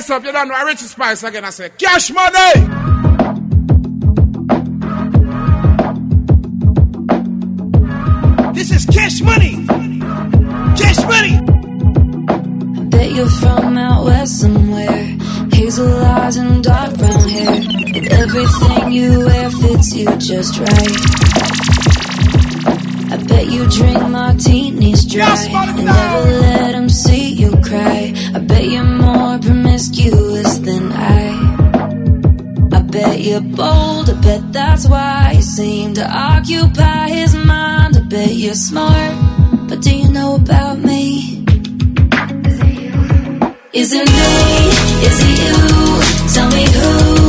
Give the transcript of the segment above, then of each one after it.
Yes, up, you don't know. Richie Spice again. I say, cash money. This is cash money. Cash money. I bet you're from out west somewhere. Hazel eyes and dark brown hair. And everything you wear fits you just right. I bet you drink martinis dry Yes, and never let them see you cry. I bet you're more promiscuous than I. I bet you're bold, I bet that's why you seem to occupy his mind. I bet you're smart, but do you know about me? Is it me? Is it you? Tell me who?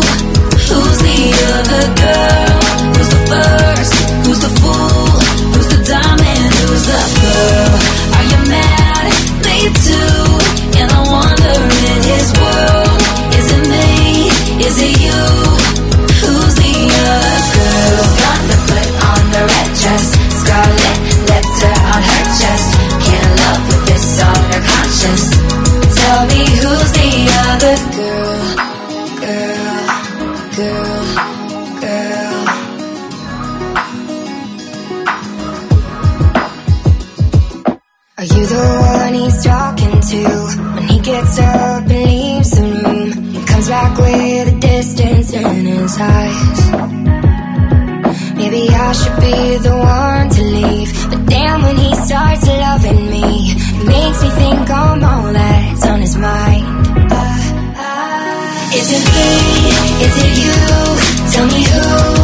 Eyes. Maybe I should be the one to leave, but damn, when he starts loving me, it makes me think I'm all that's on his mind. Uh, uh, is it me? Is it you? Tell me who?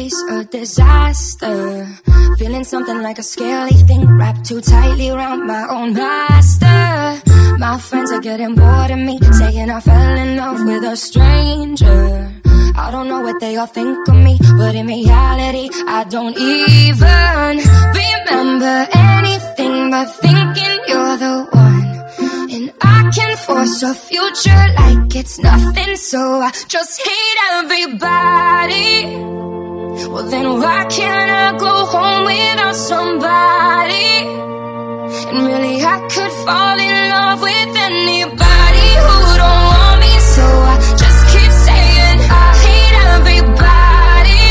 Empathy's a disaster. Feeling something like a scaly thing wrapped too tightly around my own master. My friends are getting bored of me, saying I fell in love with a stranger. I don't know what they all think of me, but in reality, I don't even remember anything but thinking you're the one. And I can force a future like it's nothing, so I just hate everybody. Well, then why can't I go home without somebody? And really, I could fall in love with anybody who don't want me, so I just keep saying I hate everybody.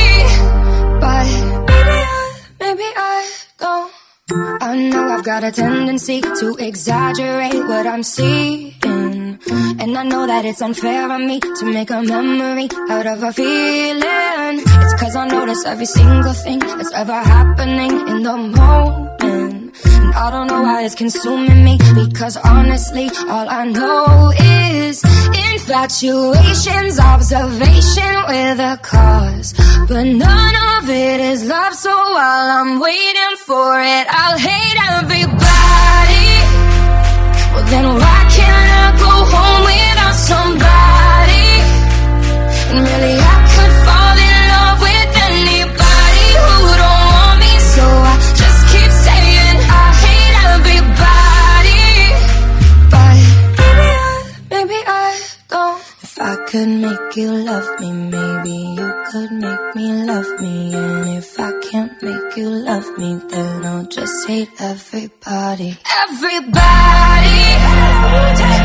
But maybe I, maybe I don't. I know I've got a tendency to exaggerate what I'm seeing. And I know that it's unfair of me to make a memory out of a feeling. It's cause I notice every single thing that's ever happening in the moment. And I don't know why it's consuming me because honestly, all I know is infatuation's observation with a cause. But none of it is love, so while I'm waiting for it, I'll hate everybody. Then why can't I go home without somebody? And really, I could fall in love with anybody who don't want me, so I just keep saying I hate everybody. But maybe I, maybe I don't. If I could make you love me, maybe you could make me love me. And if I can't make you love me, then I'll just hate everybody. Everybody!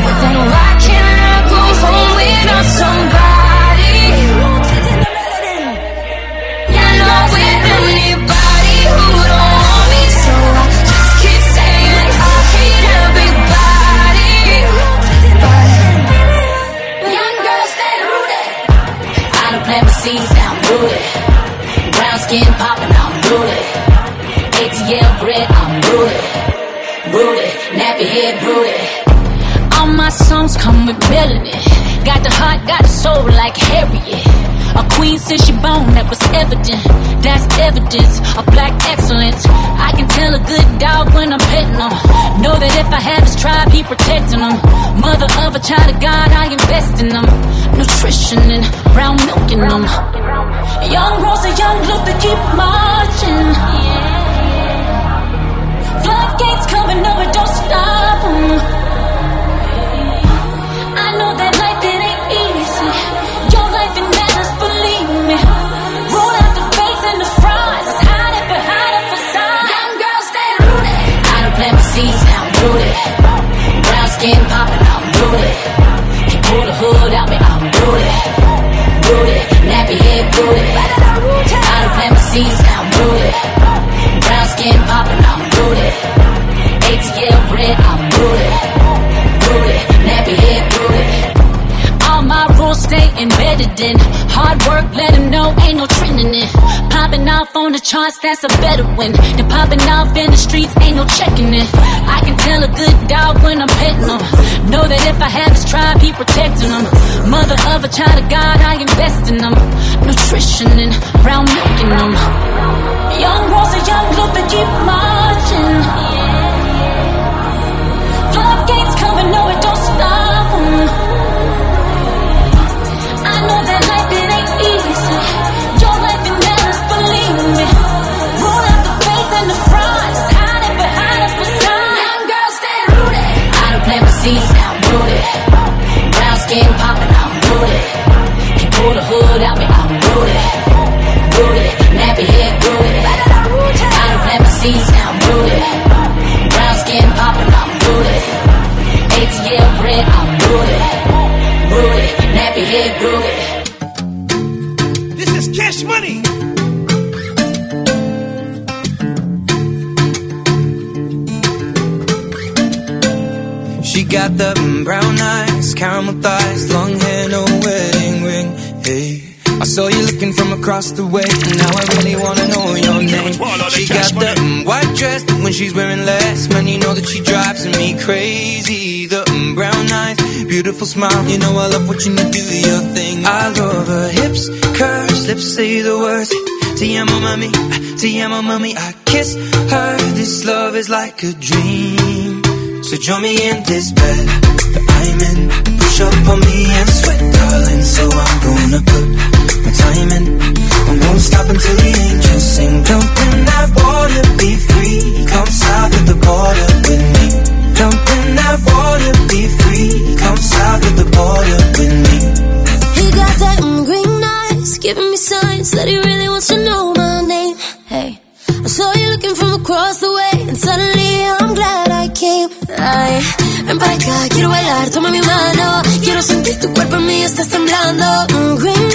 But then why can't I go home without somebody? Love with anybody skin popping, I'm rooted. ATL bread, I'm rooted. Rooted, nappy head rooted. All my songs come with melanin. Got the heart, got the soul like Harriet. A queen since she born, that was evident. That's evidence of black excellence. I can tell a good dog when I'm petting him. Know that if I have his tribe, he protecting them. Mother of a child of God, I invest in them. Nutrition and brown milk in them. Young Rosa, young Luther, keep marching. Floodgates coming over, don't stop 'em. Charts, that's a better win. Than popping off in the streets, ain't no checking it. I can tell a good dog when I'm petting him. Know that if I have his tribe, he protecting them. Mother of a child of God, I invest in them. Nutrition and brown milk in them. Young Rosa, young Luther, keep marching. Skin popping, I'm booty. Can pull the hood out me, I'm booty. Booty, nappy head booty. I done plant my seeds, now I'm booty. Brown skin popping, I'm booty. ATL bread, I'm booty. Booty, nappy head booty. Got the brown eyes, caramel thighs, long hair, no wedding ring. Hey, I saw you looking from across the way, and now I really wanna know your name. She got the white dress, when she's wearing less, man, you know that she drives me crazy. The mm, brown eyes, beautiful smile, you know I love watching you do your thing. I love her hips, curves, lips say the words. Te amo, mami, te amo, mami. I kiss her. This love is like a dream. So join me in this bed that I'm in. Push up on me and sweat, darling. So I'm gonna put my time in. I won't stop until the angels sing. Jump in that water, be free. Come south of the border with me. Jump in that water, be free. Come south of the border with me. He got that green eyes, giving me signs that he really wants to know my name. Hey. I saw you looking from across the ven para acá, quiero bailar, toma mi mano. Quiero sentir tu cuerpo en mí, estás temblando. Mm, Green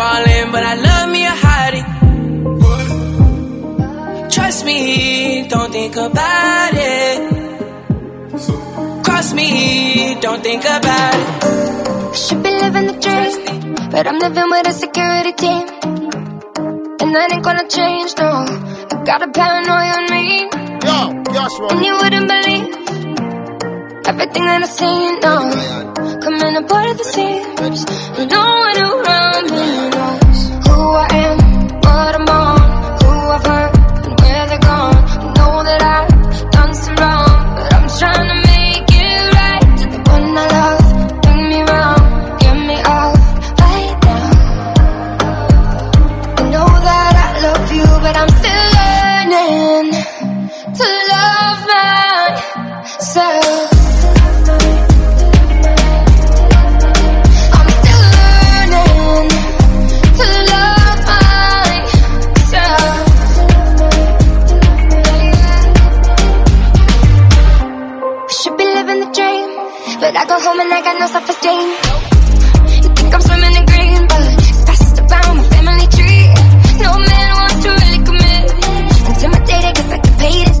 falling, but I love me a hottie. Trust me, don't think about it. Cross me, don't think about it. Should be living the dream, but I'm living with a security team. And that ain't gonna change, no. I got a paranoia on me, Yo, Joshua. and you wouldn't believe everything that I've seen, no. Coming apart at the seams, and no one around me knows who no self-esteem. You think I'm swimming in green, but it's passed around my family tree. No man wants to really commit. Intimidated 'cause I can pay this.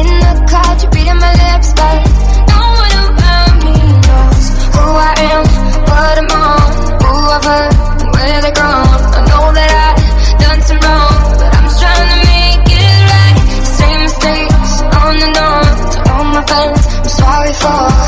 In the crowd, you're reading my lips, but no one around me knows who I am, what I'm on, who I've hurt, where they're gone. I know that I've done some wrong, but I'm just trying to make it right. Same mistakes on and on to all my friends. I'm sorry for.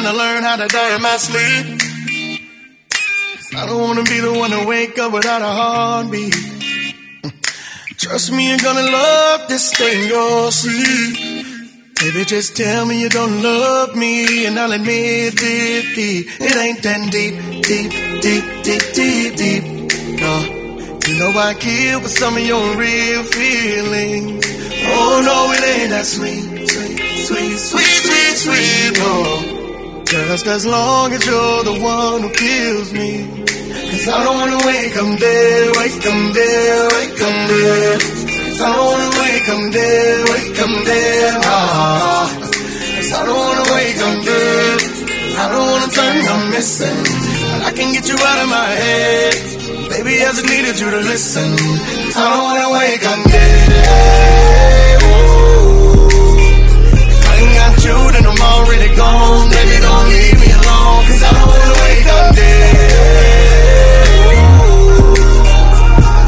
Trying to learn how to die in my sleep. I don't wanna be the one to wake up without a heartbeat. Trust me, you're gonna love this in your sleep. Baby, just tell me you don't love me, and I'll admit it. It ain't that deep, deep, deep, deep, deep, deep. No, you know I kill for some of your real feelings. Oh no, it ain't that sweet, sweet, sweet, sweet, sweet, sweet. No, just as long as you're the one who kills me. Cause I don't wanna wake up dead, wake up dead, wake up dead. Cause I don't wanna wake up dead, wake up dead. Ah. Cause I don't wanna wake up dead. I don't wanna turn I'm missing. But I can get you out of my head. Baby, I just needed you to listen. I don't wanna wake up dead. Ooh. If you, then I'm already gone. Baby, don't leave me alone. Cause I don't wanna wake up dead.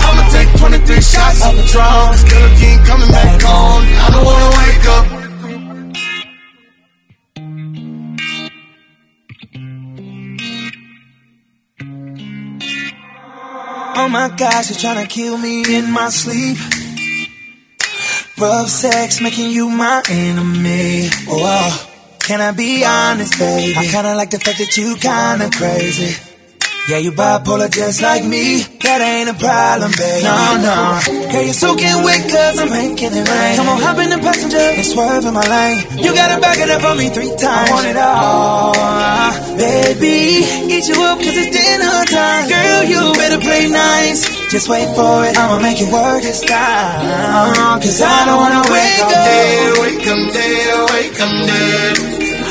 I'ma take 23 shots of Patron. Still keep coming back on. I don't wanna wake up. Oh my gosh, you're trying to kill me in my sleep. Rough sex making you my enemy. Oh, uh, can I be honest, baby? I kinda like the fact that you kinda crazy. Yeah, you bipolar just like me. That ain't a problem, baby. No, no. Girl, you're soaking wet cause I'm making it rain. Come on, hop in the passenger and swerve in my lane. You gotta back it up for me three times. I want it all, baby. Eat you up cause it's dinner time. Girl, you better play nice. Just wait for it, I'ma make it work this time. Cause I don't wanna wake up dead, wake up dead, wake up dead.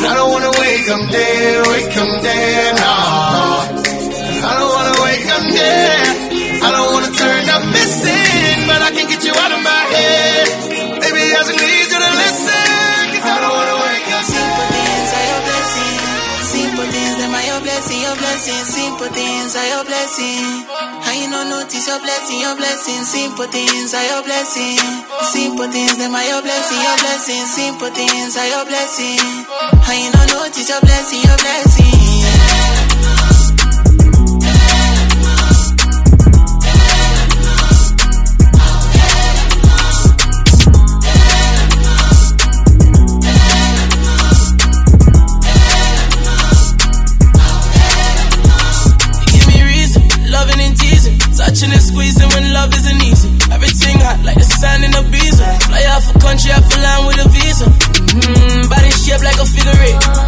I don't wanna wake up dead, wake up dead, no. I don't wanna wake up dead. I don't wanna turn up missing, but I can get you out of my head. Blessing. Simple things are your blessing. How you don't notice your blessing, your blessing. Simple things are your blessing. Simple things, them are your blessing, your blessing. Simple things are your blessing. How you don't notice your blessing, your blessing.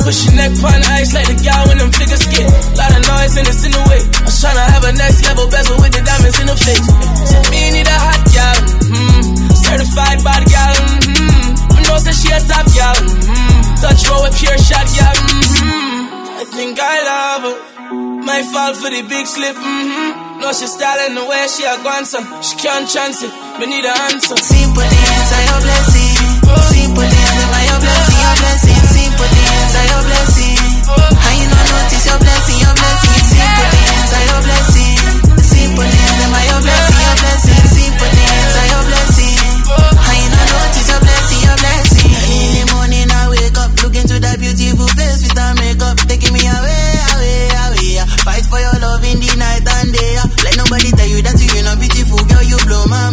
Push your neck on ice like the guy when them figure skate. Lot of noise and it's in the way. I was tryna have a next level bezel with the diamonds in the face. So me need a hot gal, mm, certified body gal. Mm, who knows that she a top gal? Mm, touch roll with pure shot gal. Mm, I think I love her. Might fall for the big slip. Mm-hmm. No, she styling the way she a gone some. She can't chance it. Me need an answer. Simple are your blessing. Simple are your blessing, your blessing. Are your blessing. How you not notice your blessing, your blessing. Simple things are your blessing. Simple things them are your blessing, your blessing. Simple things are your blessing. How you not notice your blessing, your blessing. In the morning I wake up, look into that beautiful face with her makeup, taking me away, away, away. Fight for your love in the night and day. Let nobody tell you that you're not beautiful, girl. You blow my mind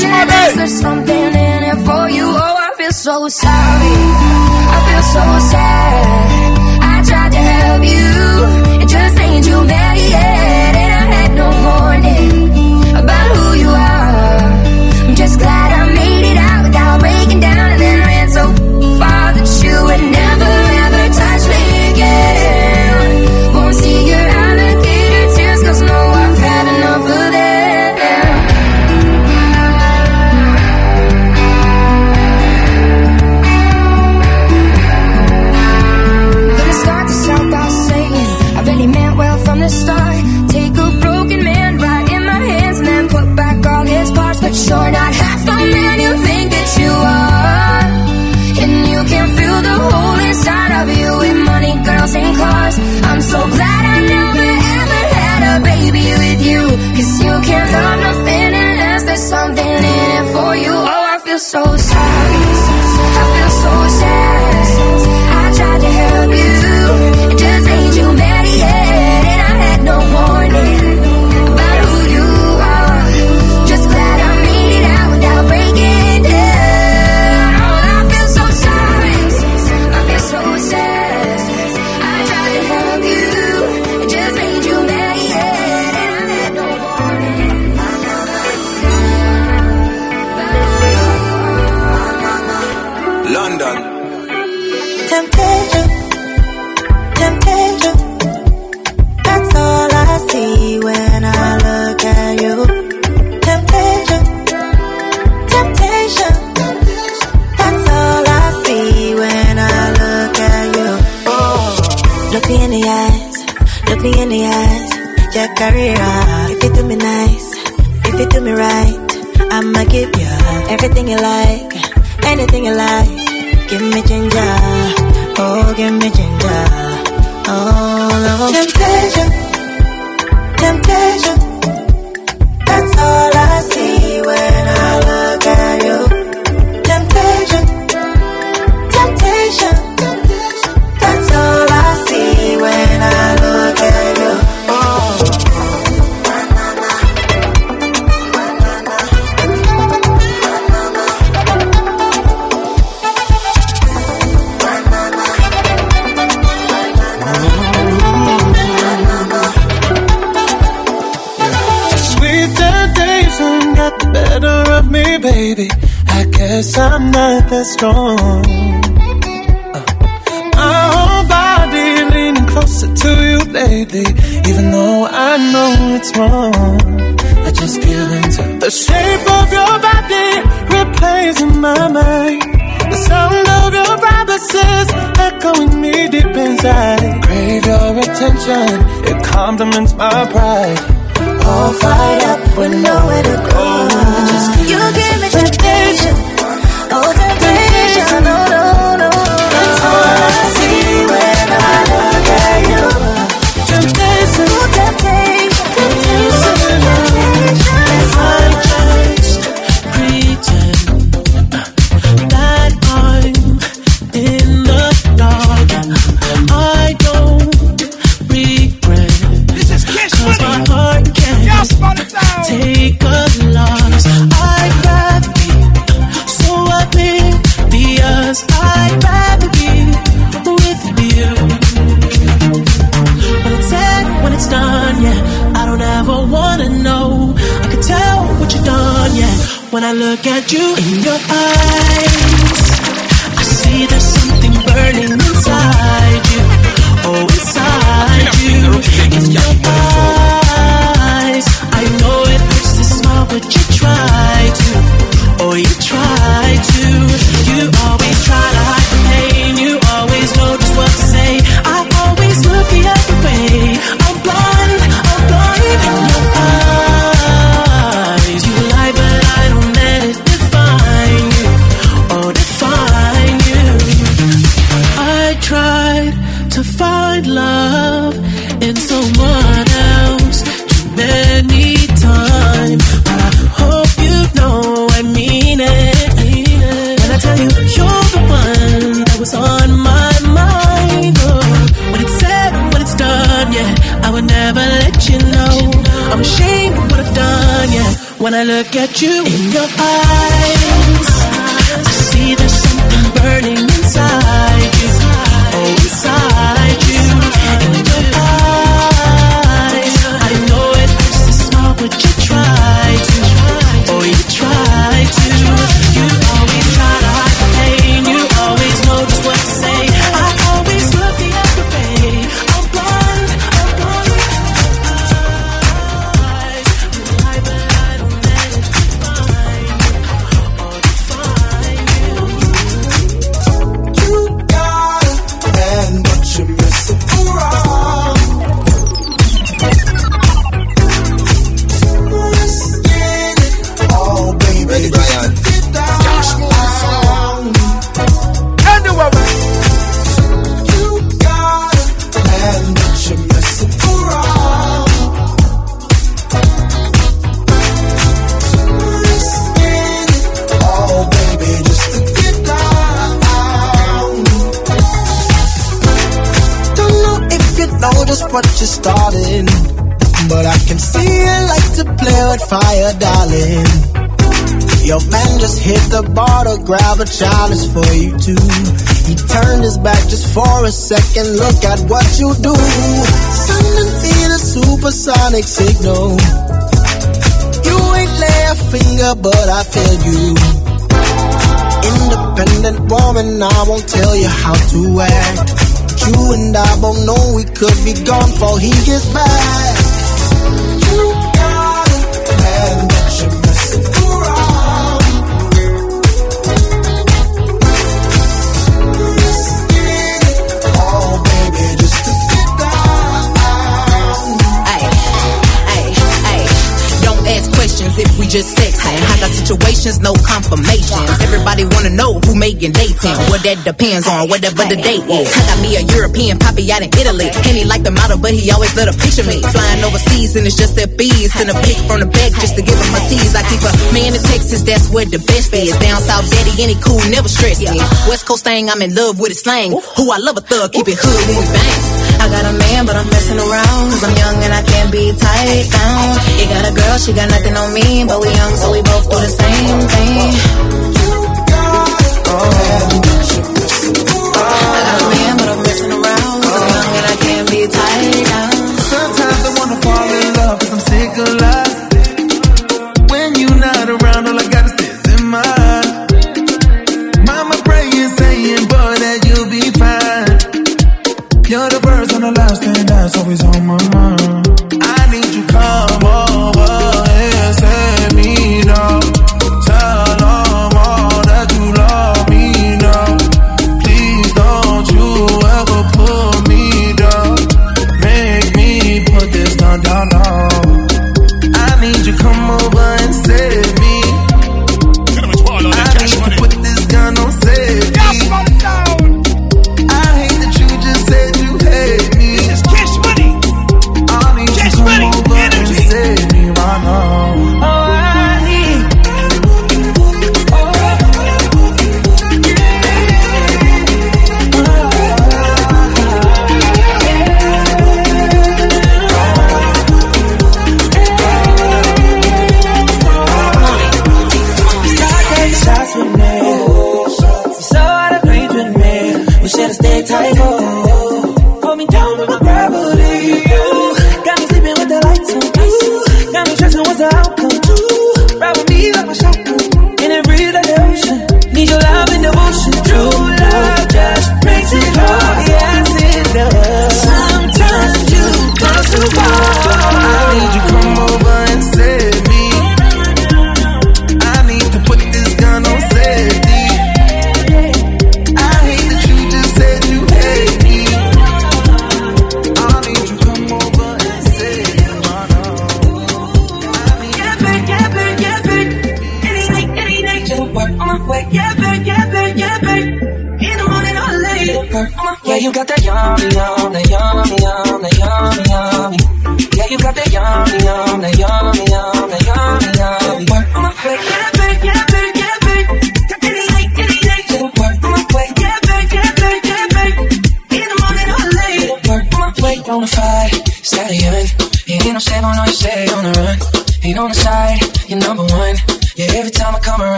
nothing Cash money. There's something in it for you. Oh, I feel so sorry. I feel so sad. I tried to help you. It just ain't you yet. grab a chalice for you too. He turned his back just for a second. Look at what you do. Sending me a supersonic signal. You ain't lay a finger, but I feel you. Independent woman, I won't tell you how to act. You and I both know we could be gone before he gets back. just sex. I got situations, no confirmations. Everybody wanna know who making dating. what that depends on whatever the date is. I got me a European poppy out in Italy. And he like the model, but he always let a picture me. Flying overseas and it's just that bees. Send a pic from the back just to give him my tease. I keep a man in Texas, that's where the best is. Down south, daddy, any cool, never stress me. West Coast thing, I'm in love with his slang. Who I love a thug, keep it hood when we bang. I got a man, but I'm messing around. Cause I'm young and I can't be tied down. You got a girl, she got nothing on me. But we young, so we both do the same thing. You got a man.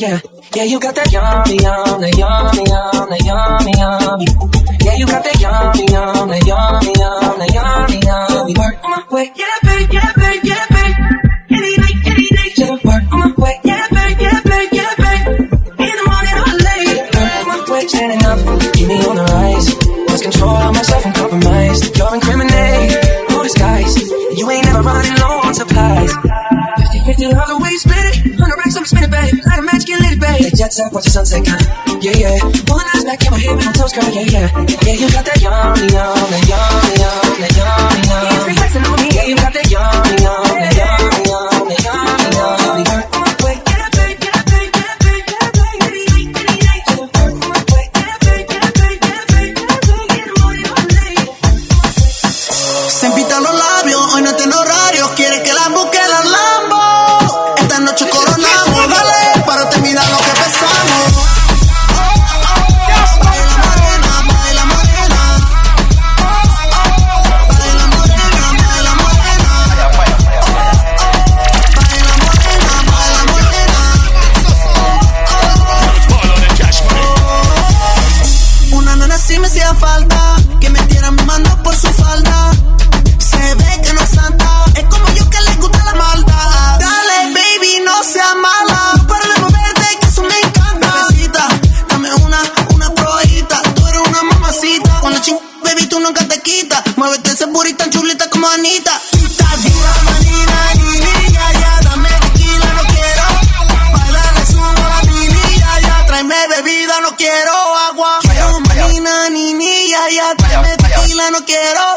yeah. Yeah, you got that yummy, yum, that yummy, yum. second. Yeah, yeah. One eyes back in my head, my toes curl. Yeah, yeah. Yeah, you got that yummy, yummy, yummy. Muévete ese booty tan chulita como Anita. Diva, manina, nini, ya, ya, dame tequila, no quiero. Bailarle sumo a nini, ya, ya, tráeme bebida, no quiero agua. Diva, manina, nini, ya, ya, tráeme tequila, no quiero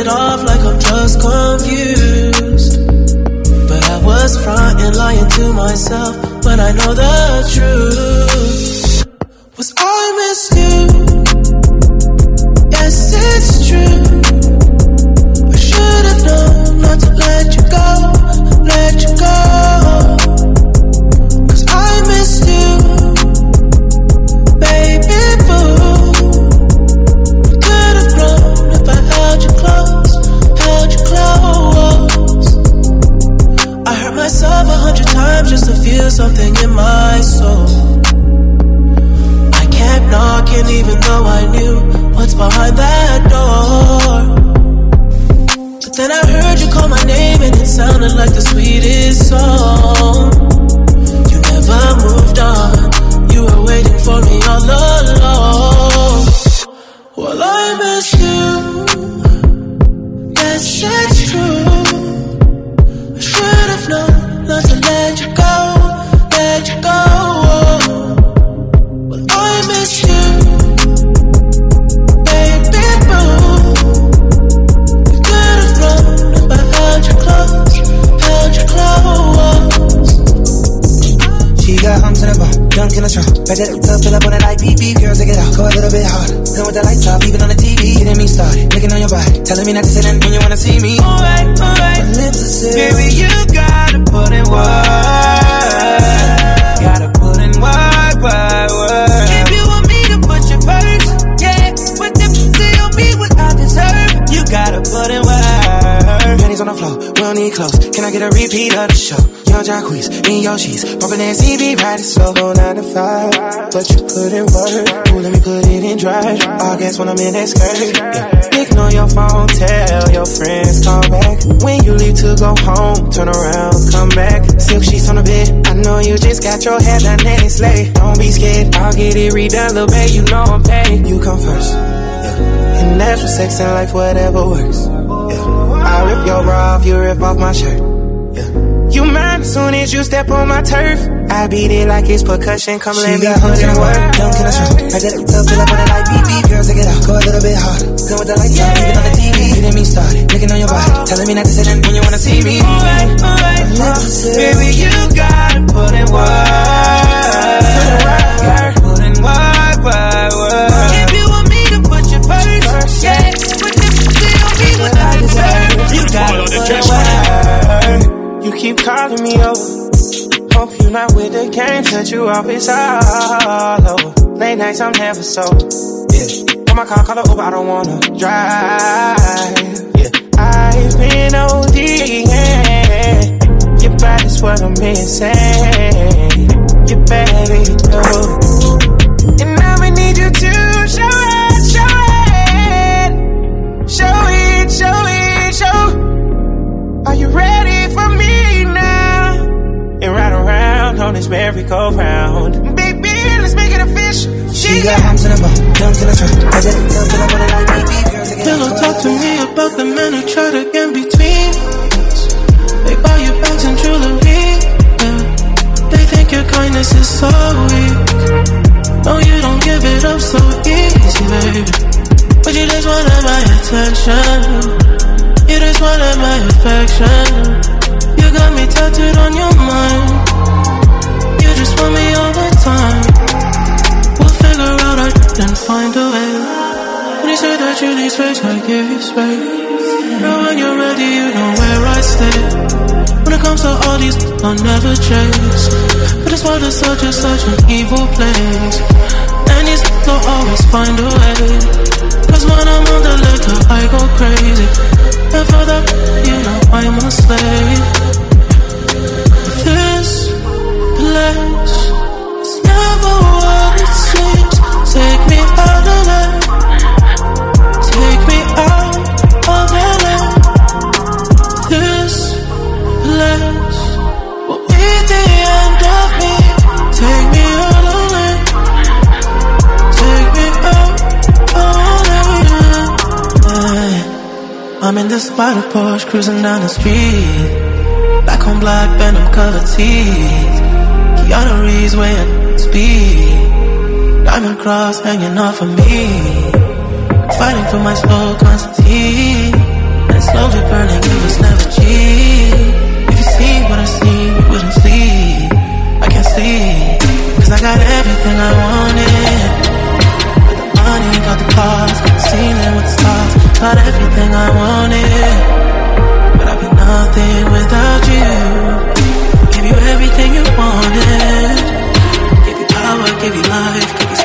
it off like I'm just confused. But I was frontin', lying to myself when I know the truth. When I'm in that skirt. Yeah. Ignore your phone, tell your friends, call back. When you leave to go home, turn around, come back. Silk sheets on the bed. I know you just got your head done and it's late. Don't be scared, I'll get it redone, little babe. You know I'm paid. You come first. Yeah. And that's for sex and life, whatever works. Yeah. I rip your bra off, you rip off my shirt. Yeah. You mine as soon as you step on my turf. I beat it like it's percussion. Come let me put in work. Don't kill a show. I get it tough, fill up on it like beep beep. Girls, take it out. Go a little bit harder. Come with the lights on, even on the TV. Getting me started. Looking on your body. Oh. Telling me not to sit in when you wanna see me. Alright, alright, uh, Baby, you gotta put in work. Put in work, work, work. If you want me to put you first, yeah. But if you still me what I deserve, you gotta put in work. You keep calling me over. Hope you're not with the game, set you off, it's all over. Late nights, I'm never sober. Yeah. Put my car, call over, I don't wanna drive. Yeah. I've been OD, yeah. Your body's what I'm missing. Your baby, no. And I'ma need you to around this merry-go-round. Baby, let's make it official. She got humps in the bum, dunks in the trunk. I get it tough, fill up it like beep beep. Girls, take it Pillow talk to me about the men who try to get between us. They buy you bags and jewelry. Yeah. They think your kindness is so weak. No, you don't give it up so easy, baby. But you just wanted my attention. You just wanted my affection. You got me tattooed on your mind. Just want me all the time. We'll figure out our and find a way. When you say that you need space, I give you space. Now when you're ready, you know where I stay. When it comes to all these, I'll never chase. But this world is such a such an evil place. And these will always find a way. Cause when I'm on the liquor, I go crazy. And for that, you know I'm a slave. Is never what it seems. Take me out of. Take me out of. This will be the end of me. Take me out of. Take me out of. I'm in this spider Porsche cruising down the street. Black on black, venom covered teeth. Keanu Reeves weighing speed. Diamond cross hanging off of me. Fighting for my soul constantly. And slowly burning, it was never cheap. If you see what I see, you wouldn't sleep. I can't sleep. Cause I got everything I wanted. Got the money, got the cars, got the ceiling with the stars. Got everything I wanted. But I'd be nothing without you. Give you everything you wanted. Give you power, give you life, give you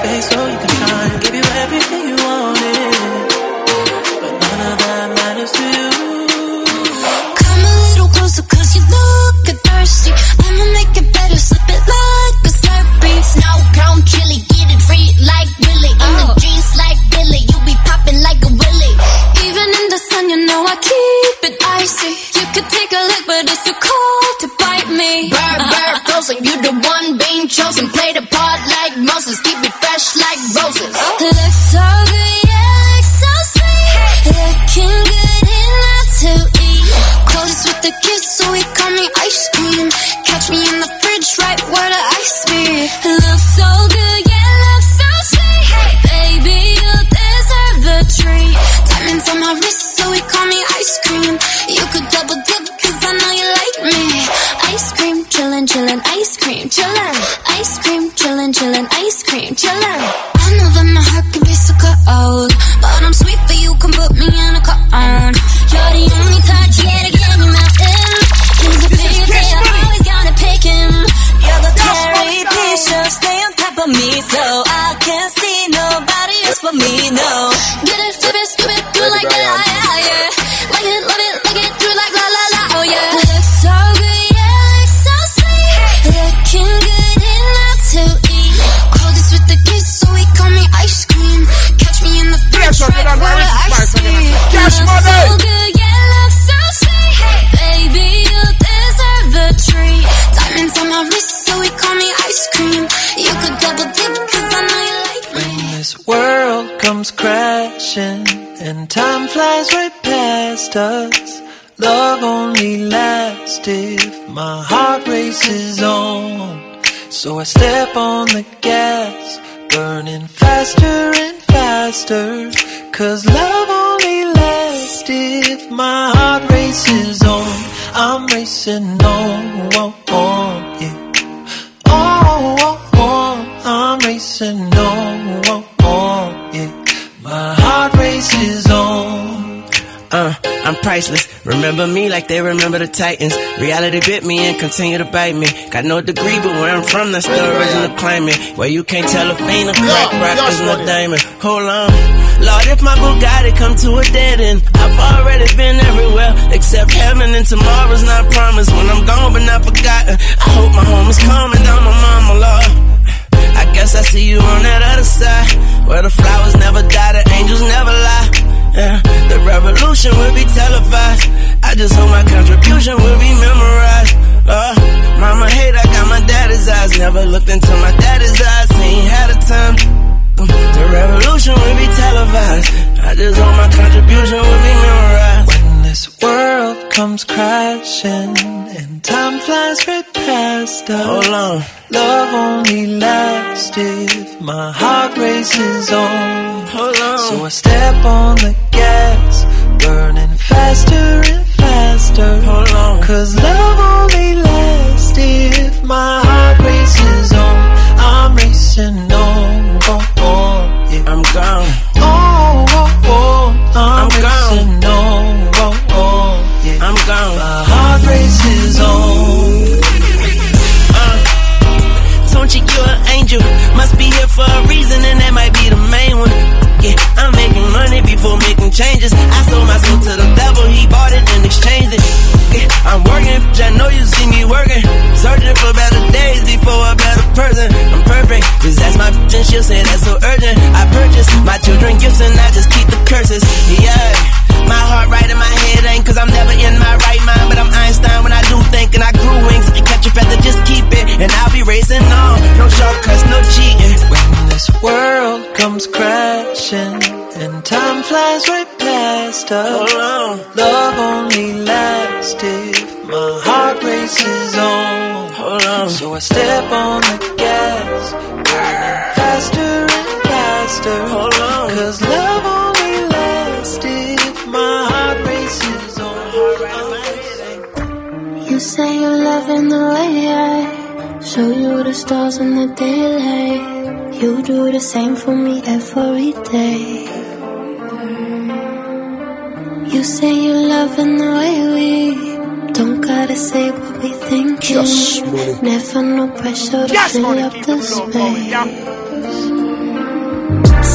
So I step on the gas, burning faster and faster. Cause love only lasts if my heart races on. I'm racing on, on, yeah. Oh, oh, oh, I'm racing on, I'm priceless. Remember me like they remember the Titans. Reality bit me and continue to bite me. Got no degree, but where I'm from, that's the original climate. Where you can't tell a fiend a crack rock is no diamond. Hold on. Lord, if my Bugatti come to a dead end, I've already been everywhere except heaven, and tomorrow's not promised. When I'm gone, but not forgotten. I hope my home is calming down my mama, Lord. I guess I see you on that other side, where the flowers never die, the angels never lie. Yeah, the revolution will be televised. I just hope my contribution will be memorized. Uh, mama hate, I got my daddy's eyes. Never looked into my daddy's eyes, ain't had a time. Um, The revolution will be televised. I just hope my contribution will be memorized. This world comes crashing and time flies right past us. Hold on. Love only lasts if my heart races on. Hold on. So I step on the gas, burning faster and faster. Hold on. Cause love only lasts if my heart races on. I'm racing on, on, on. Yeah. I'm gone. Oh, oh, oh, I'm, I'm racing on, Tunchi, you're an angel. Must be here for a reason, and that might be the main one. Yeah, I'm making money before making changes. I sold my soul to the devil, he bought it and exchanged it. I'm working, I know you see me working. Searching for better days before a better person. I'm perfect, just ask my bitch and she'll say that's so urgent. I purchase my children gifts and I just keep the curses. Yeah. My heart right in my head ain't cause I'm never in my right mind. But I'm Einstein when I do think and I grew wings. If you catch a feather, just keep it. And I'll be racing on. No shortcuts, no cheating. When this world comes crashing and time flies right past us. Hold on. Love only lasts if my heart races on. Hold on. So I step on the gas, burning faster and faster. Hold on. Cause love only lasts if my heart races on. You say you're loving the way I show you the stars in the daylight. You do the same for me every day. You say you're loving the way we don't gotta say what we thinking. Just money. Never no pressure to fill money, up keep the the going, space. yeah.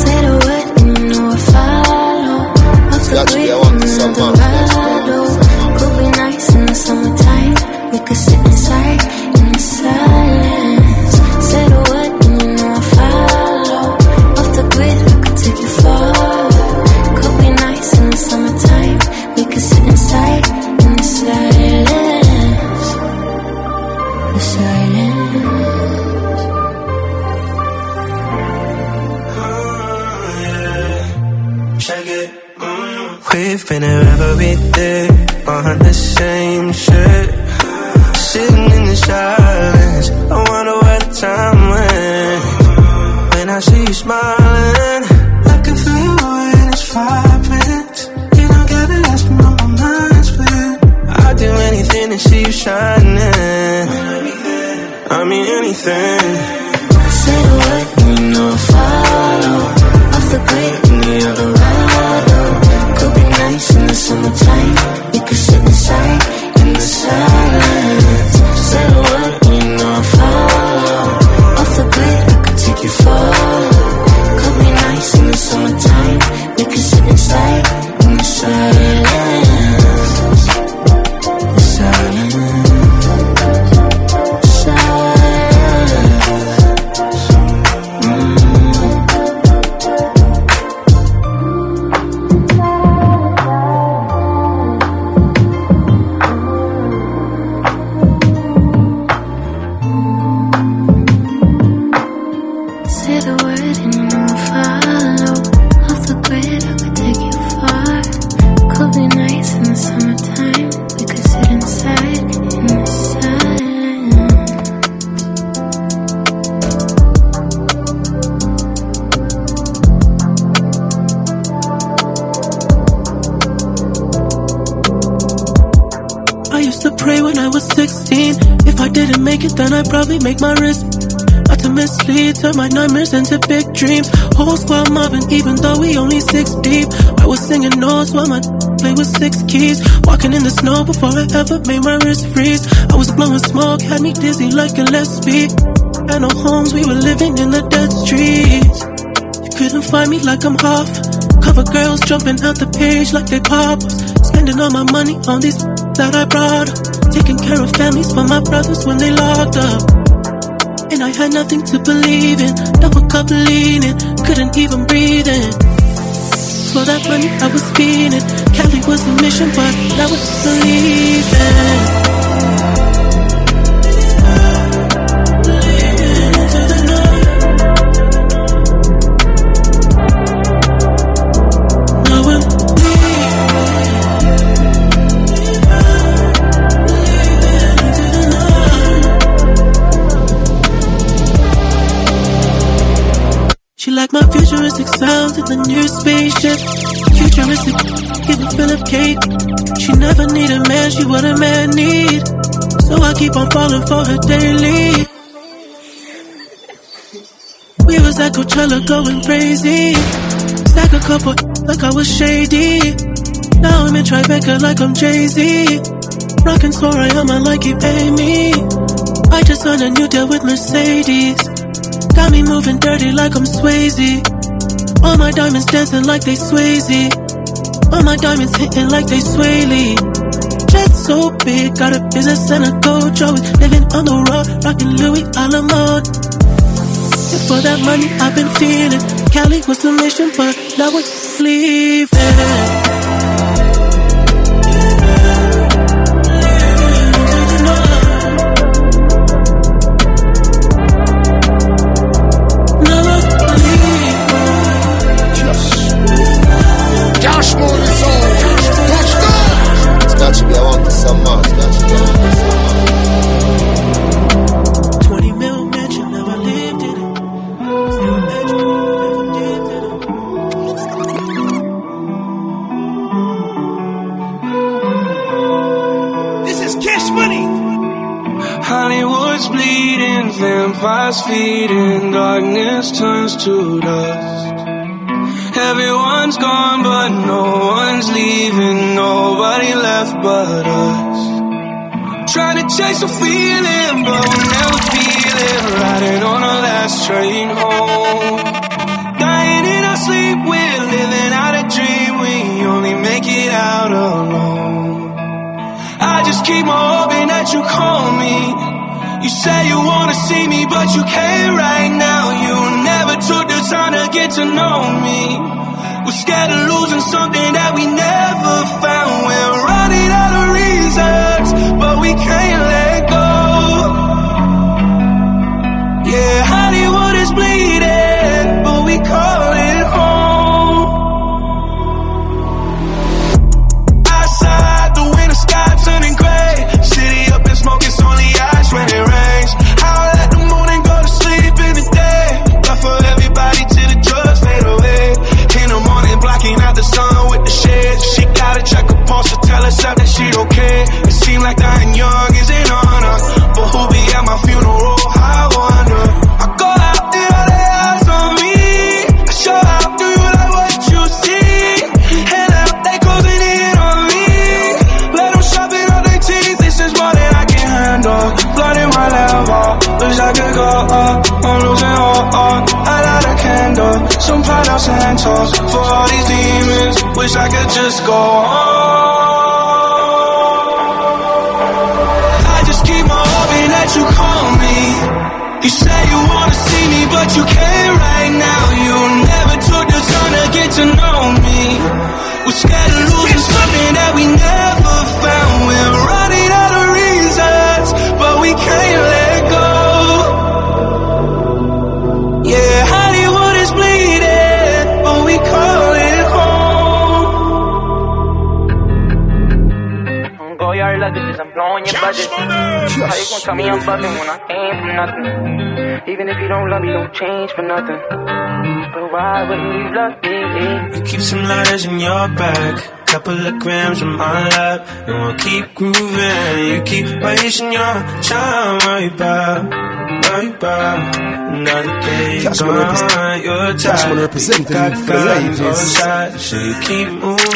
Say the word and you know I follow. Off the Got you, grid yeah, in this another song, man. ride. Oh? Could be nice in the summertime. Dizzy like a Gillespie. Had no homes, we were living in the dead streets. You couldn't find me like I'm off. Cover girls jumping out the page like they pop. Spending all my money on these that I brought. Taking care of families for my brothers when they locked up. And I had nothing to believe in. Double cup leaning, couldn't even breathe in. For that money I was feeling. Cali was the mission, but I was believing. Futuristic sounds in the new spaceship. Futuristic, give a Philip cake. She never need a man, she what a man need. So I keep on falling for her daily. We was at Coachella going crazy. Stack a couple like I was shady. Now I'm in Tribeca like I'm Jay-Z. Rockin' Sorayama like he pay me. I just signed a new deal with Mercedes. Got me moving dirty like I'm Swayze. All my diamonds dancing like they Swayze. All my diamonds hitting like they Swaley. Jet so big, got a business and a dojo. Living on the road, rocking Louis Alamode. For that money I've been feeling. Cali was the mission, but now we're leaving. Touchdown. It's got to be. I want to some more. Got to be. I want some more. 20 mil mansion, never lived in it. Still magical, never lived in it. This is cash money. Hollywood's bleeding, vampires feeding, darkness turns to dust. Everyone's gone, but no one's leaving, nobody left but us. Trying to chase a feeling, but we'll never feel it. Riding on our last train home. Dying in our sleep, we're living out a dream. We only make it out alone. I just keep on hoping that you call me. You say you wanna see me, but you can't right now. You never took the time to get to know me. We're scared of losing something that we never You gonna tell me I'm bugging when I ain't for nothing? Even if you don't love me, don't change for nothing. But why wouldn't you love me? You keep some letters in your bag. couple of grams in my lap, and we'll keep grooving. You keep wasting your time, right by, right by. Another day Cash gone, money represent- you're Cash money tired. representing Got for the God on ladies. your so you keep moving.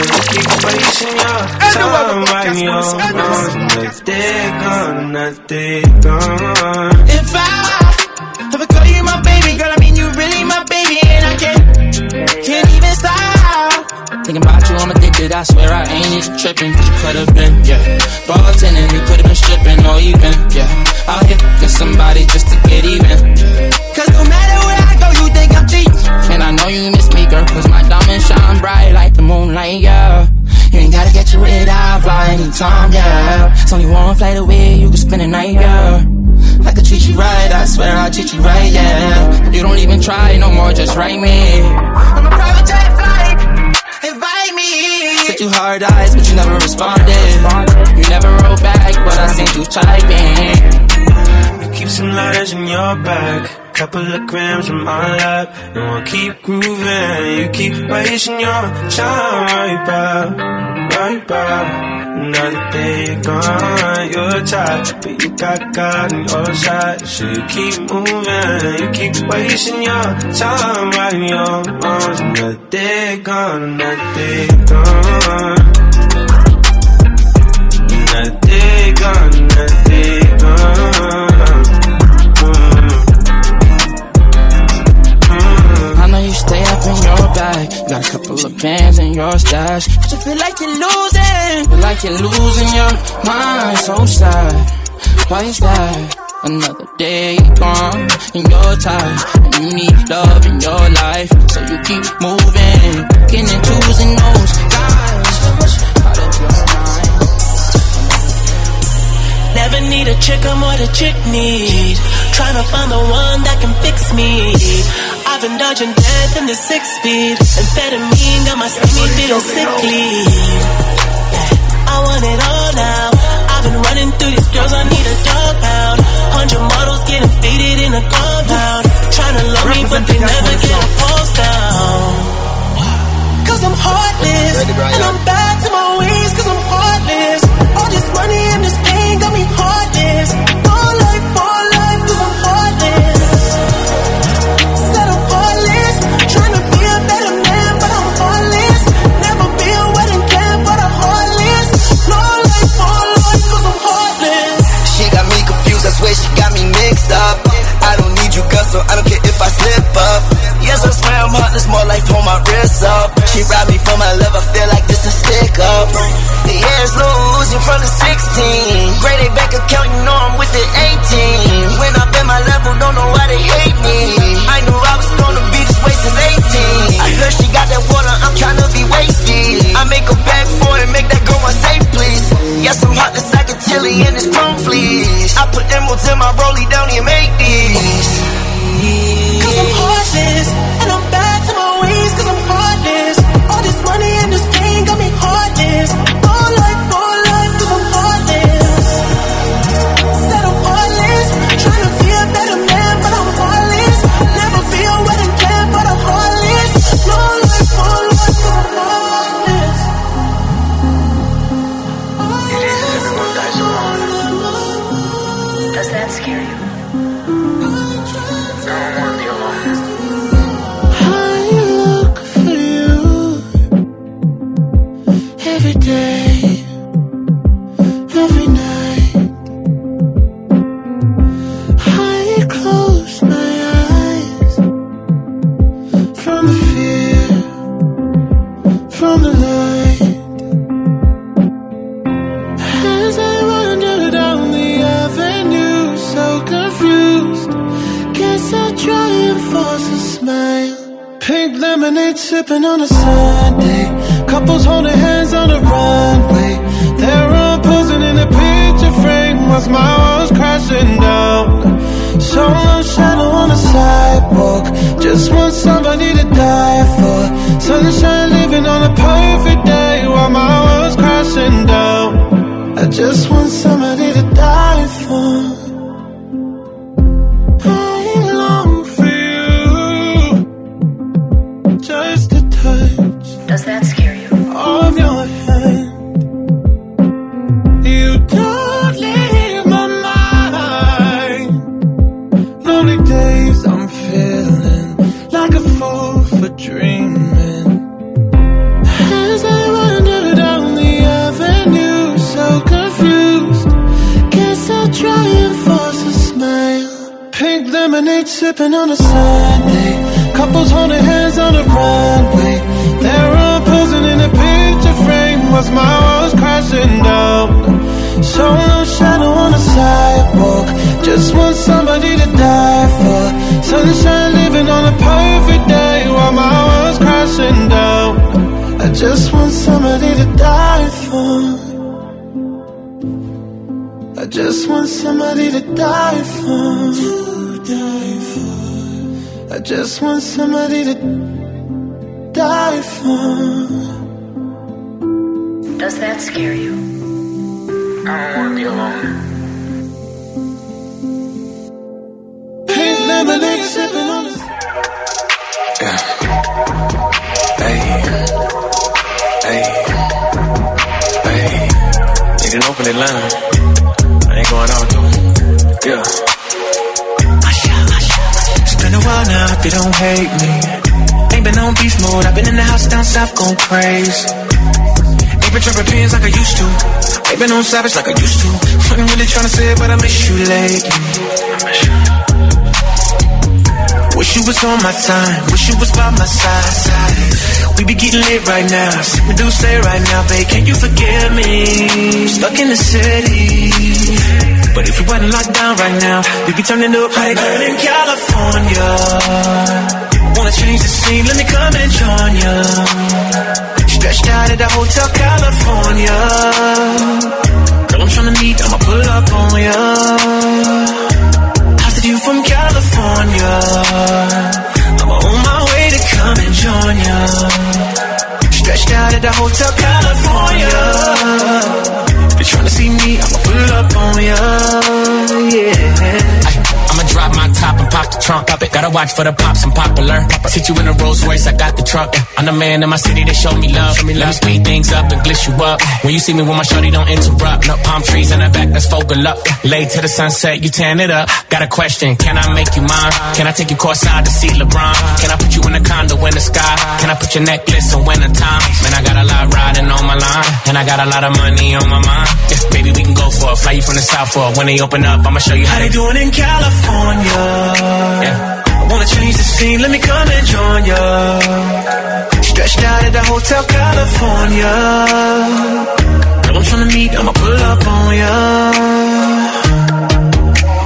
You keep wasting your Anyone time, but right Cash your Money wrongs. represent- Another day gone, another day gone. If I ever call you my baby girl, I mean you really my baby, and I can't, can't even stop. Thinking about you, I'm addicted. I swear I ain't even tripping. Cause you could have been, yeah. Bartending, you could have been stripping, or even, yeah. Out here, get somebody just to get even. Cause no matter where I go, you think I'm cheap. And I know you miss me, girl, cause my diamonds shine bright like the moonlight, yeah. You ain't gotta get your red eye, fly anytime, yeah. It's only one flight away, you can spend a night, yeah. I could treat you right, I swear I'll treat you right, yeah. You don't even try no more, just write me. I'm a private jet flight, invite me. You hard eyes, but you never responded. You never wrote back, but I seen you typing. You keep some letters in your bag, couple of grams from my lap, and we'll keep grooving. You keep wasting your time, right by, right by. Another day gone, you're tired, but you got God on your side, so you keep moving. You keep wasting your time, right in your wrongs. Another day gone, another day gone. You got a couple of bands in your stash. But you feel like you're losing. Feel like you're losing your mind. So sad. Why is that? Another day gone and you're tired. And you need love in your life. So you keep moving. Getting in twos and those guys. Out of your mind. Never need a chick, I'm what a chick need. Trying to find the one that can fix me. I've been dodging death in the six speed. Amphetamine got my stomach feeling sickly. I want it all now. I've been running through these girls, I need a dog pound. Hundred models getting faded in a compound. Trying to love me, but they never get a pulse down. Cause I'm heartless. And I'm back to my ways, cause I'm heartless. All this money and this pain got me heartless. So I don't care if I slip up. Yes, I swear I'm heartless, more life hold my wrist up. She robbed me for my love, I feel like this a stick up. The air's losing from the 16. Grade A bank account, you know I'm with the 18. When I'm at my level, don't know why they hate me. I knew I was gonna be this way since 18. I heard she got that water, I'm tryna be wasted. I make a bag for it, make that girl unsafe, please. Yes, I'm heartless, I can chili in this chrome fleece. I put emeralds in my rollie, don't even make these. Cause I'm heartless, crazy. Ain't been dropping pins like I used to. Ain't been on savage like I used to. Fucking really tryna say it, but I miss you lately. Wish you was on my time, wish you was by my side. side. We be getting lit right now, sipping D'ussé right now, babe. Can you forgive me? Stuck in the city. But if we wasn't locked down right now, we'd be turning up like good in California. Wanna change the scene, let me come and join ya. Stretched out at the Hotel California. Girl, I'm tryna meet, I'ma pull up on ya. How's the view from California? I'm on my way to come and join ya. Stretched out at the Hotel California. They tryna see me, I'ma pull up on ya. Yeah. I'ma drop my top and pop the trunk up it. Gotta watch for the pops, I'm popular. Sit you in a Rolls Royce, I got the truck. I'm the man in my city, they show me love. Let me speed things up and gliss you up. When you see me with my shorty, don't interrupt. No palm trees in the back, let's focal up. Late to the sunset, you tan it up. Got a question, can I make you mine? Can I take you courtside to see LeBron? Can I put you in a condo in the sky? Can I put your necklace in winter time? Man, I got a lot riding on my line. And I got a lot of money on my mind. Yeah, baby, we can go for it. Fly you from the south for it. When they open up, I'ma show you how, they doing in California? Yeah. I wanna change the scene, let me come and join ya. Stretched out at the Hotel California. Girl, I'm tryna meet, I'ma pull up on ya.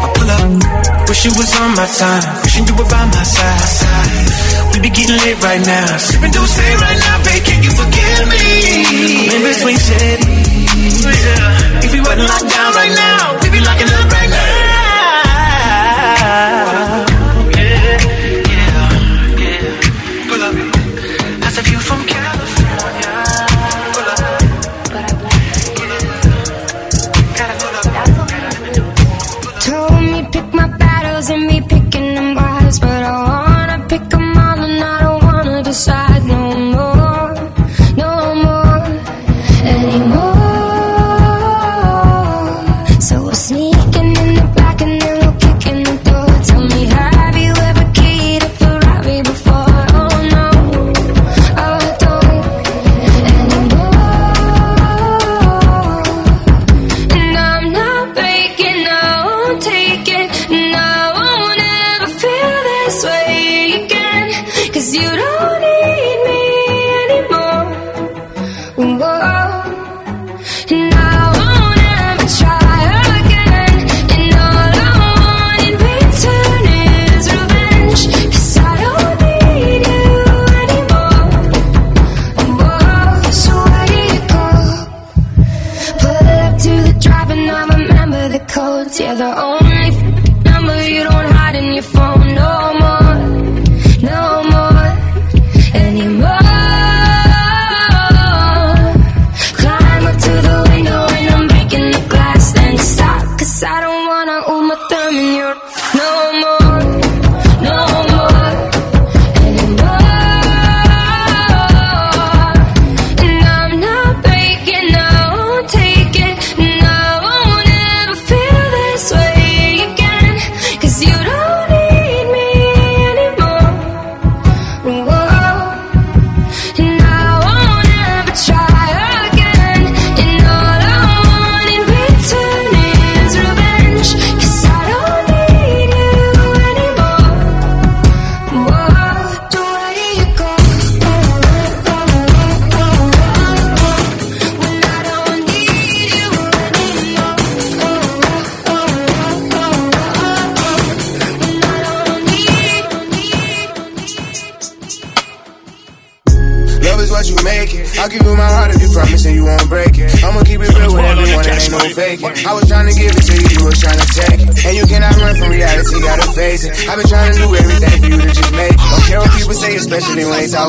I'ma pull up. Wish you was on my time, wishing you were by my side. We be getting lit right now, sipping D'ussé right now, babe, can you forgive me? I'm in between cities. If we wasn't locked down right now, we'd be locking up codes.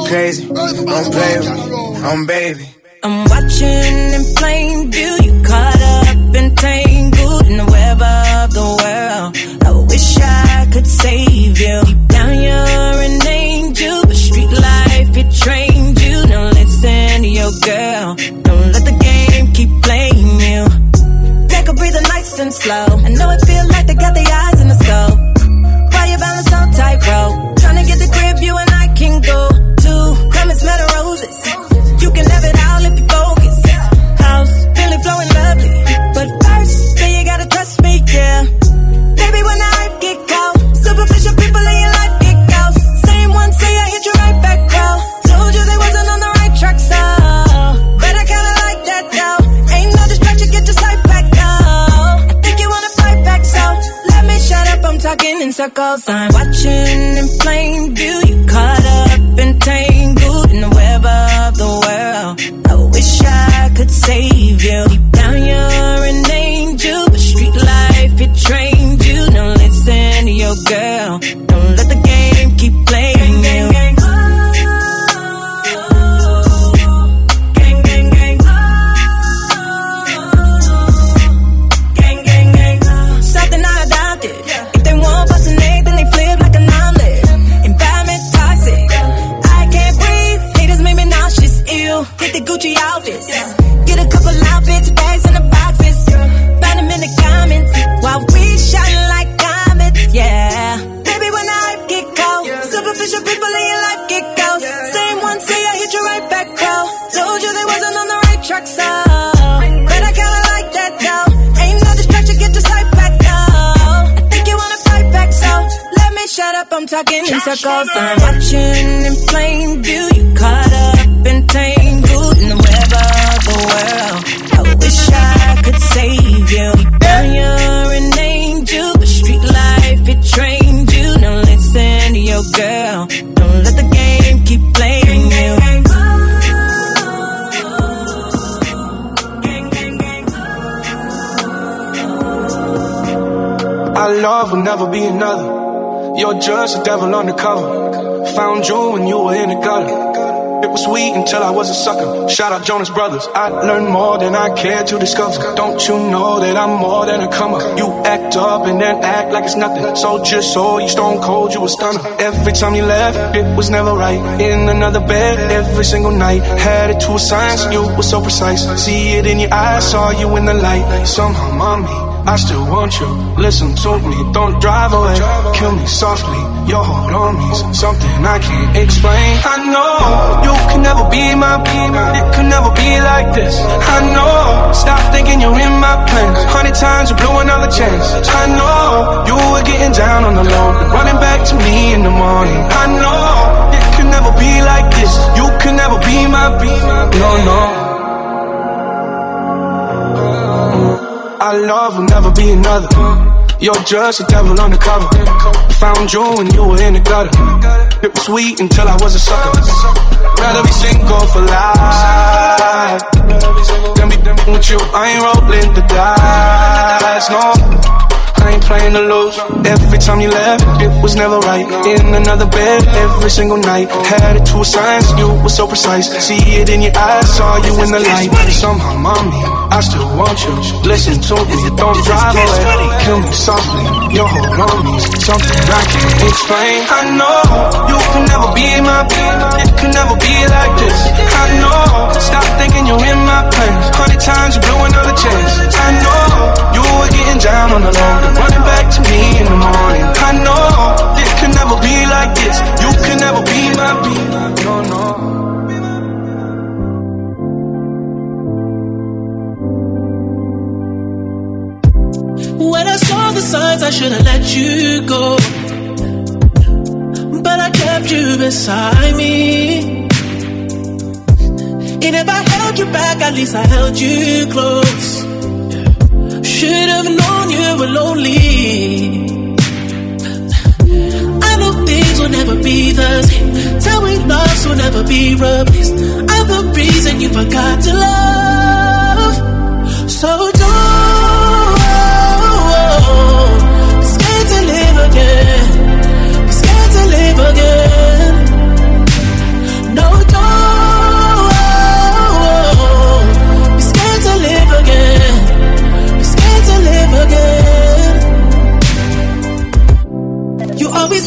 Crazy. I'm baby. I'm watching in undercover. Found you when you were in the gutter. It was sweet until I was a sucker. Shout out Jonas Brothers. I learned more than I cared to discover. Don't you know that I'm more than a comer? You act up and then act like it's nothing. So just you stone cold, you a stunner. Every time you left, it was never right. In another bed every single night. Had it to a science, you were so precise. See it in your eyes, saw you in the light. Somehow, mommy. I still want you. Listen to me, don't drive away. Kill me softly. Your hold on me's something I can't explain. I know you can never be my peanut. It could never be like this. I know. Stop thinking you're in my plans. Hundred times you blew another chance. I know you were getting down on the low, running back to me in the morning. I know it could never be like this. You could never be my peanut. No, no. Our love will never be another. You're just a devil undercover. Found you when you were in the gutter. It was sweet until I was a sucker. Rather be single for life. Than be with you. I ain't rolling the dice. No. I ain't playing to lose. Every time you left, it was never right. In another bed every single night. Had it to a science, you were so precise. See it in your eyes, saw you in the light. Somehow, mommy, I still want you. Listen to me, don't drive away. Kill me softly, your hold on me. Something I can't explain. I know you can never be my being. It can never be like this. I know. Stop thinking you're in my plans. Hundred times you blew another chance. I know you were getting down on the low, running back to me in the morning. I know it can never be like this. You can never be my being. No, no. When I saw the signs, I should have let you go. But I kept you beside me. And if I held you back, at least I held you close. Should have known you were lonely. I know things will never be the same. Tell me loves will never be replaced. I'm the reason you forgot to love. So don't be scared to live again. Be scared to live again.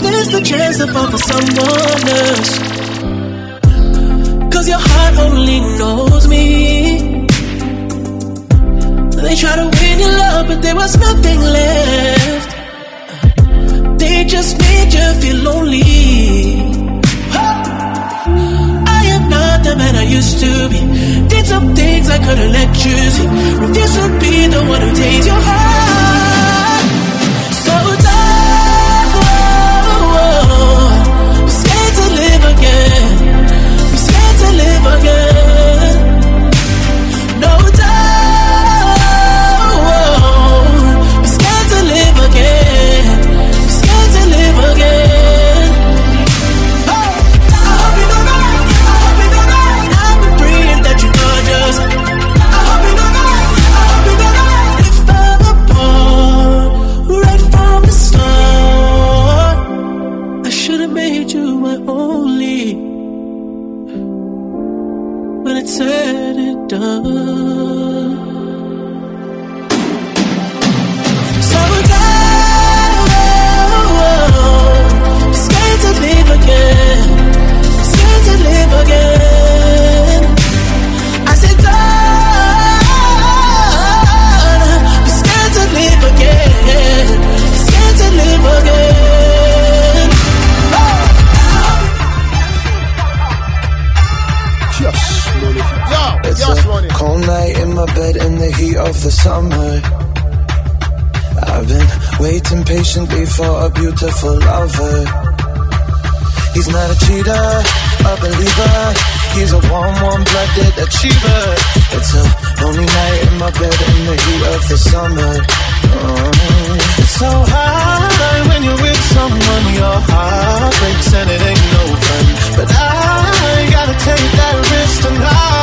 Always miss the chance to fall for someone else. Cause your heart only knows me. They try to win your love, but there was nothing left. They just made you feel lonely. I am not the man I used to be. Did some things I couldn't let you see. Refuse to be the one who takes your heart. To beautiful lover. He's not a cheater, a believer. He's a warm, warm-blooded achiever. It's a lonely night in my bed in the heat of the summer. Oh. It's so hard when you're with someone your heart breaks and it ain't no fun. But I gotta take that risk tonight.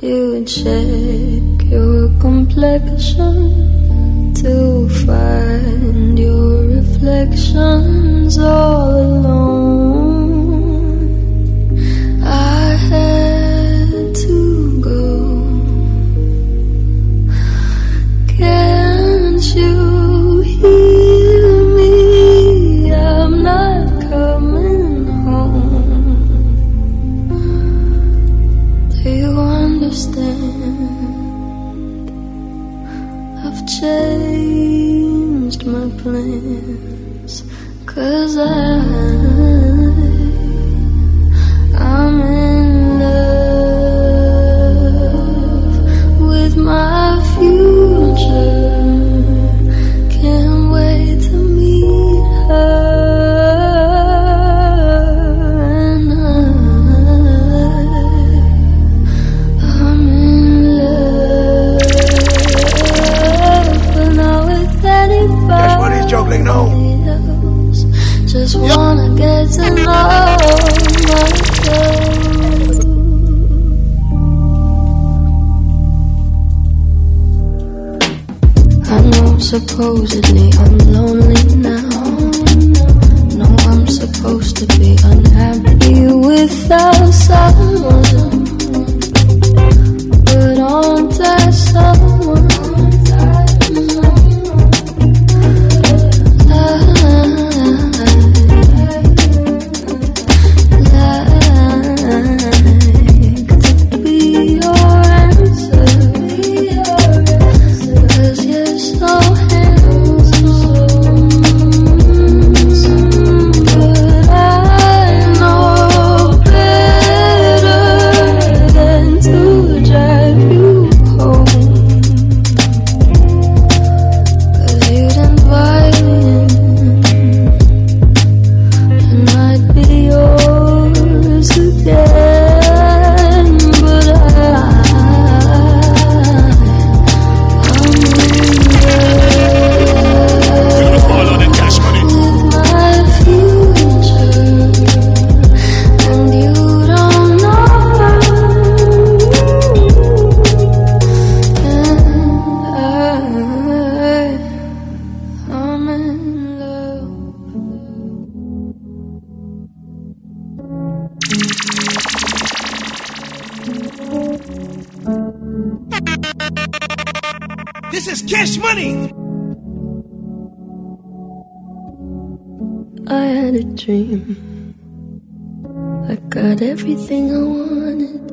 You check your complexion to find your reflections all alone. This is cash money. I had a dream. I got everything I wanted.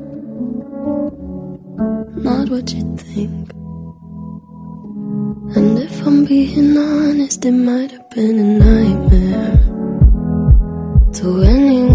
Not what you think. And if I'm being honest, it might have been a nightmare to anyone.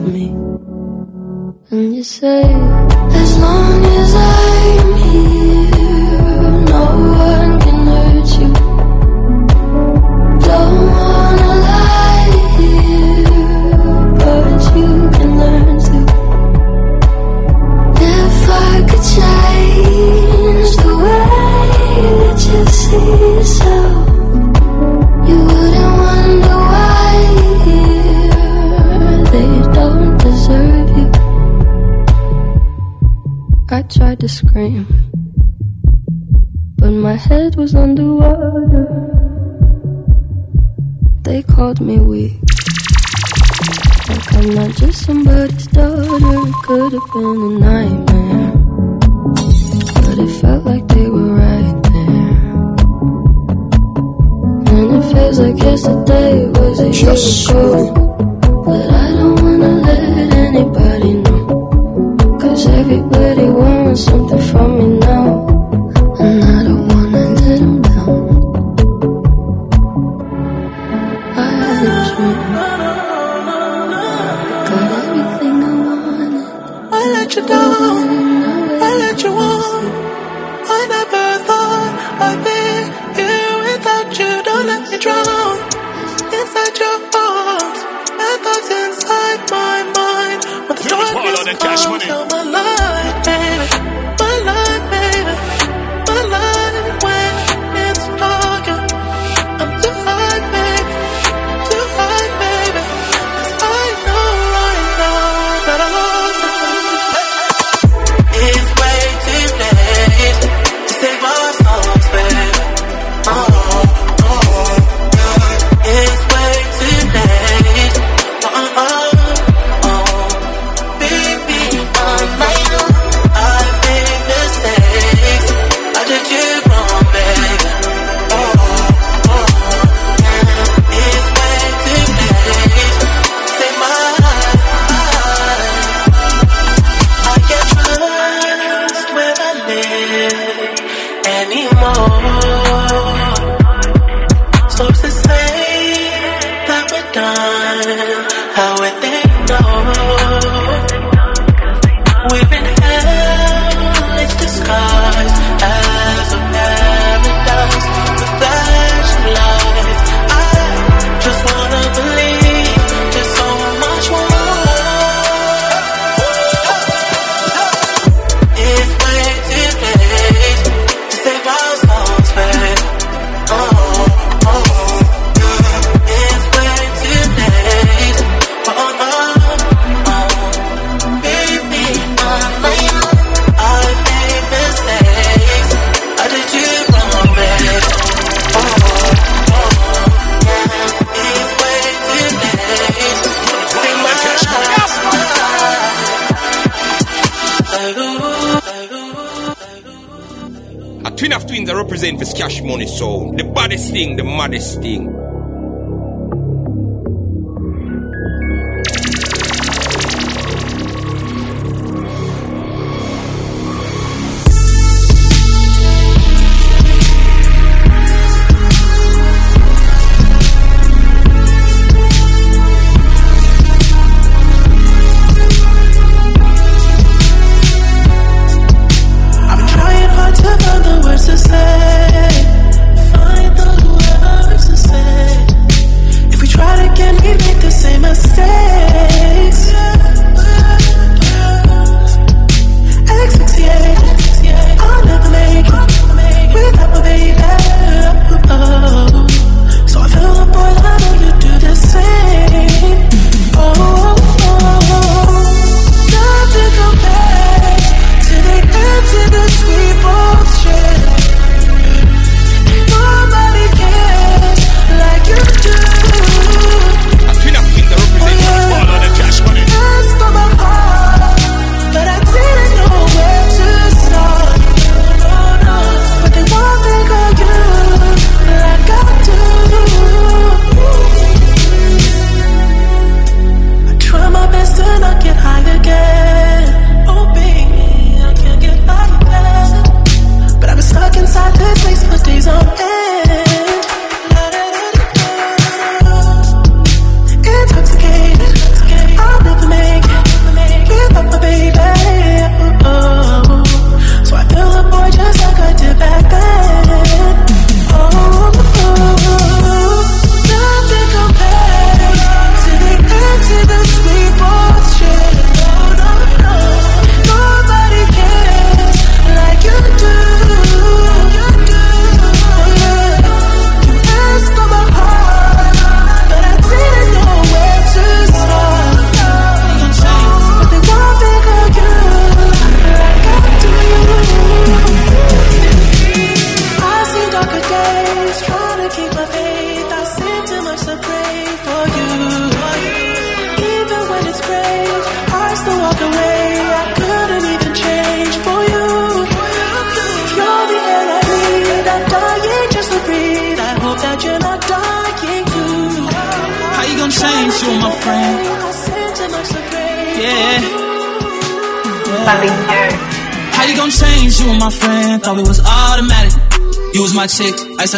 say have been a night.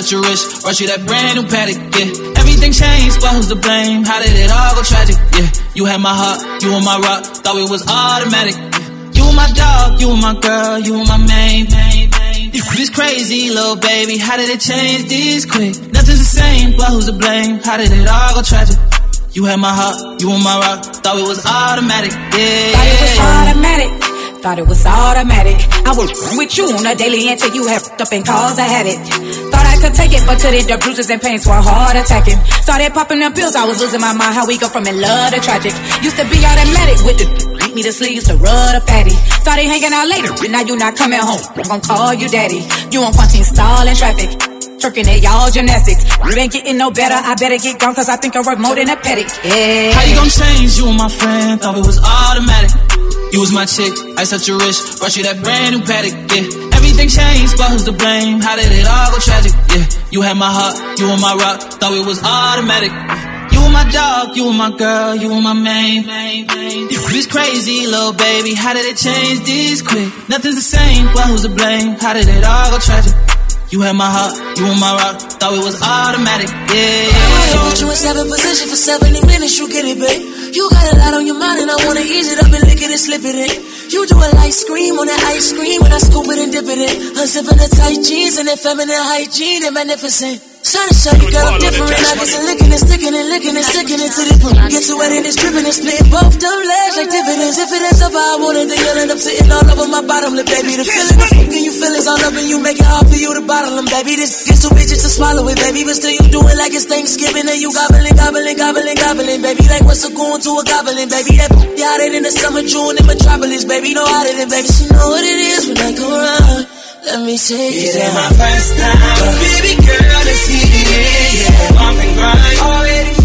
Such a rich, brought you that brand new Patek, yeah. Everything changed, but who's to blame? How did it all go tragic? Yeah, you had my heart, you were my rock, thought it was automatic. Yeah. You were my dog, you were my girl, you were my main, main, main. This crazy little baby, how did it change this quick? Nothing's the same, but who's to blame? How did it all go tragic? You had my heart, you were my rock, thought it was automatic, yeah. Thought it was automatic. Thought it was automatic. I would with you on a daily until you have up and cause I had it. Could take it, but today the bruises and pains were hard attacking. Started popping them pills, I was losing my mind. How we go from in love to tragic. Used to be automatic with the beat me to sleep, used to rub the fatty. Started hanging out later, but now you not coming home. I'm gonna call you daddy. You on punching stall in traffic. Twerking at y'all gymnastics. You ain't getting no better. I better get gone, cause I think I work more than a petty. Yeah. How you gonna change? You and my friend, thought it was automatic. You was my chick, I set a rich, brought you that brand new Patek, yeah. Everything changed, but who's to blame? How did it all go tragic? You had my heart, you were my rock, thought it was automatic. You were my dog, you were my girl, you were my main. This crazy little baby, how did it change this quick? Nothing's the same, well who's to blame? How did it all go tragic? You had my heart, you were my rock, thought it was automatic, yeah. I put you in seven position for 70 minutes, you get it, babe. You got a lot on your mind and I wanna ease it up and lick it and slip it in. You do a light scream on that ice cream when I scoop it and dip it in. Unzipping the tight jeans and that feminine hygiene and magnificent. Trying to show you, girl, I'm different. I I'm licking and sticking and licking and sticking into this room. Get too wet and it's dripping and splitting both them legs like dividends. If it ends up how I want it, then you'll end up sitting all over my bottom lip, baby. The feeling of fucking you feelings all up and you make it hard for you to bottle them, baby. This gets too bitches to swallow it, baby. But still you do it like it's Thanksgiving and you gobbling, gobbling, gobbling, gobbling, baby. Like what's a going to a goblin, baby? That hotter in the summer June in Metropolis, baby. No hotter than baby. She know what it is when I come around. Let me take It it ain't my first time, baby girl, it's yeah, yeah. Bump and grind, already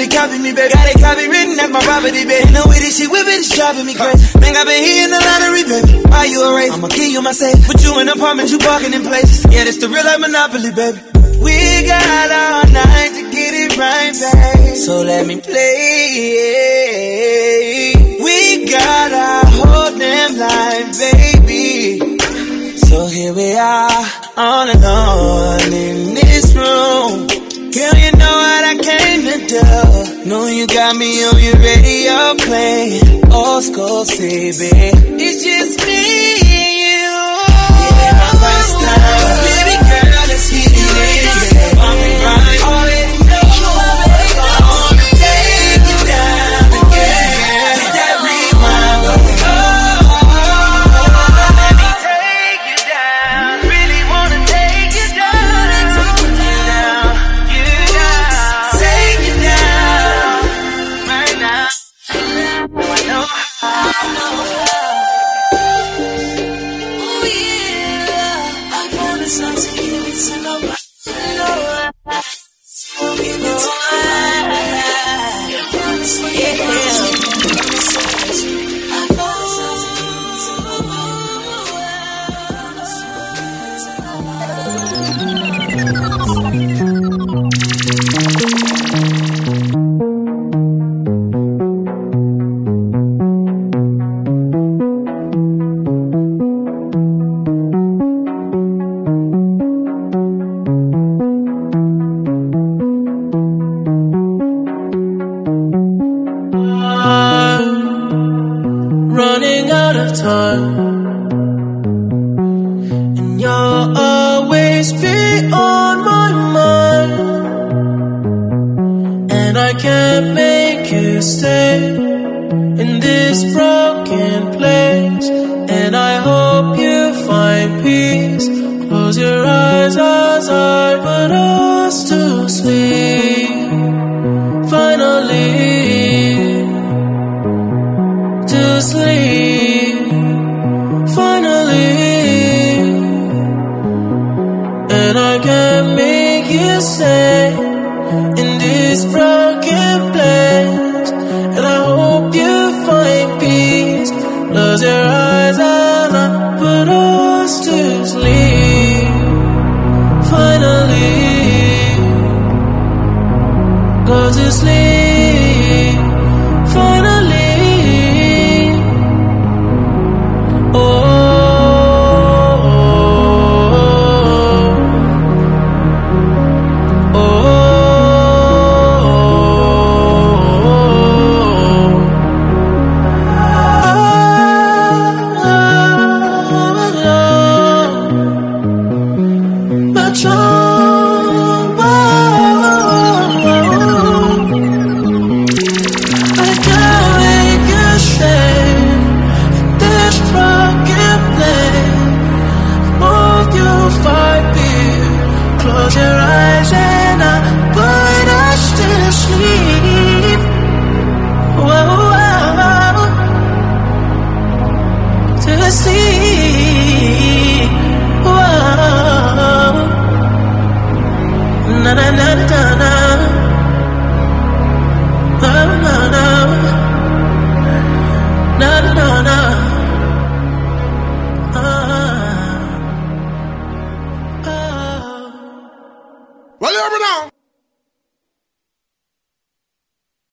they copy me, baby. Got it copy written, that's my property, baby. And the way this shit whip it is driving me crazy. Man, I've been here in the lottery, baby. Buy you a race, I'ma give you my safe. Put you in apartments, you parking in places. Yeah, this the real life monopoly, baby. We got all night to get it right, babe. So let me play. We got our whole damn life, baby. So here we are, all alone in this room. Girl, you know what I came to do. Know you got me on your radio playing. Old school baby. It's just me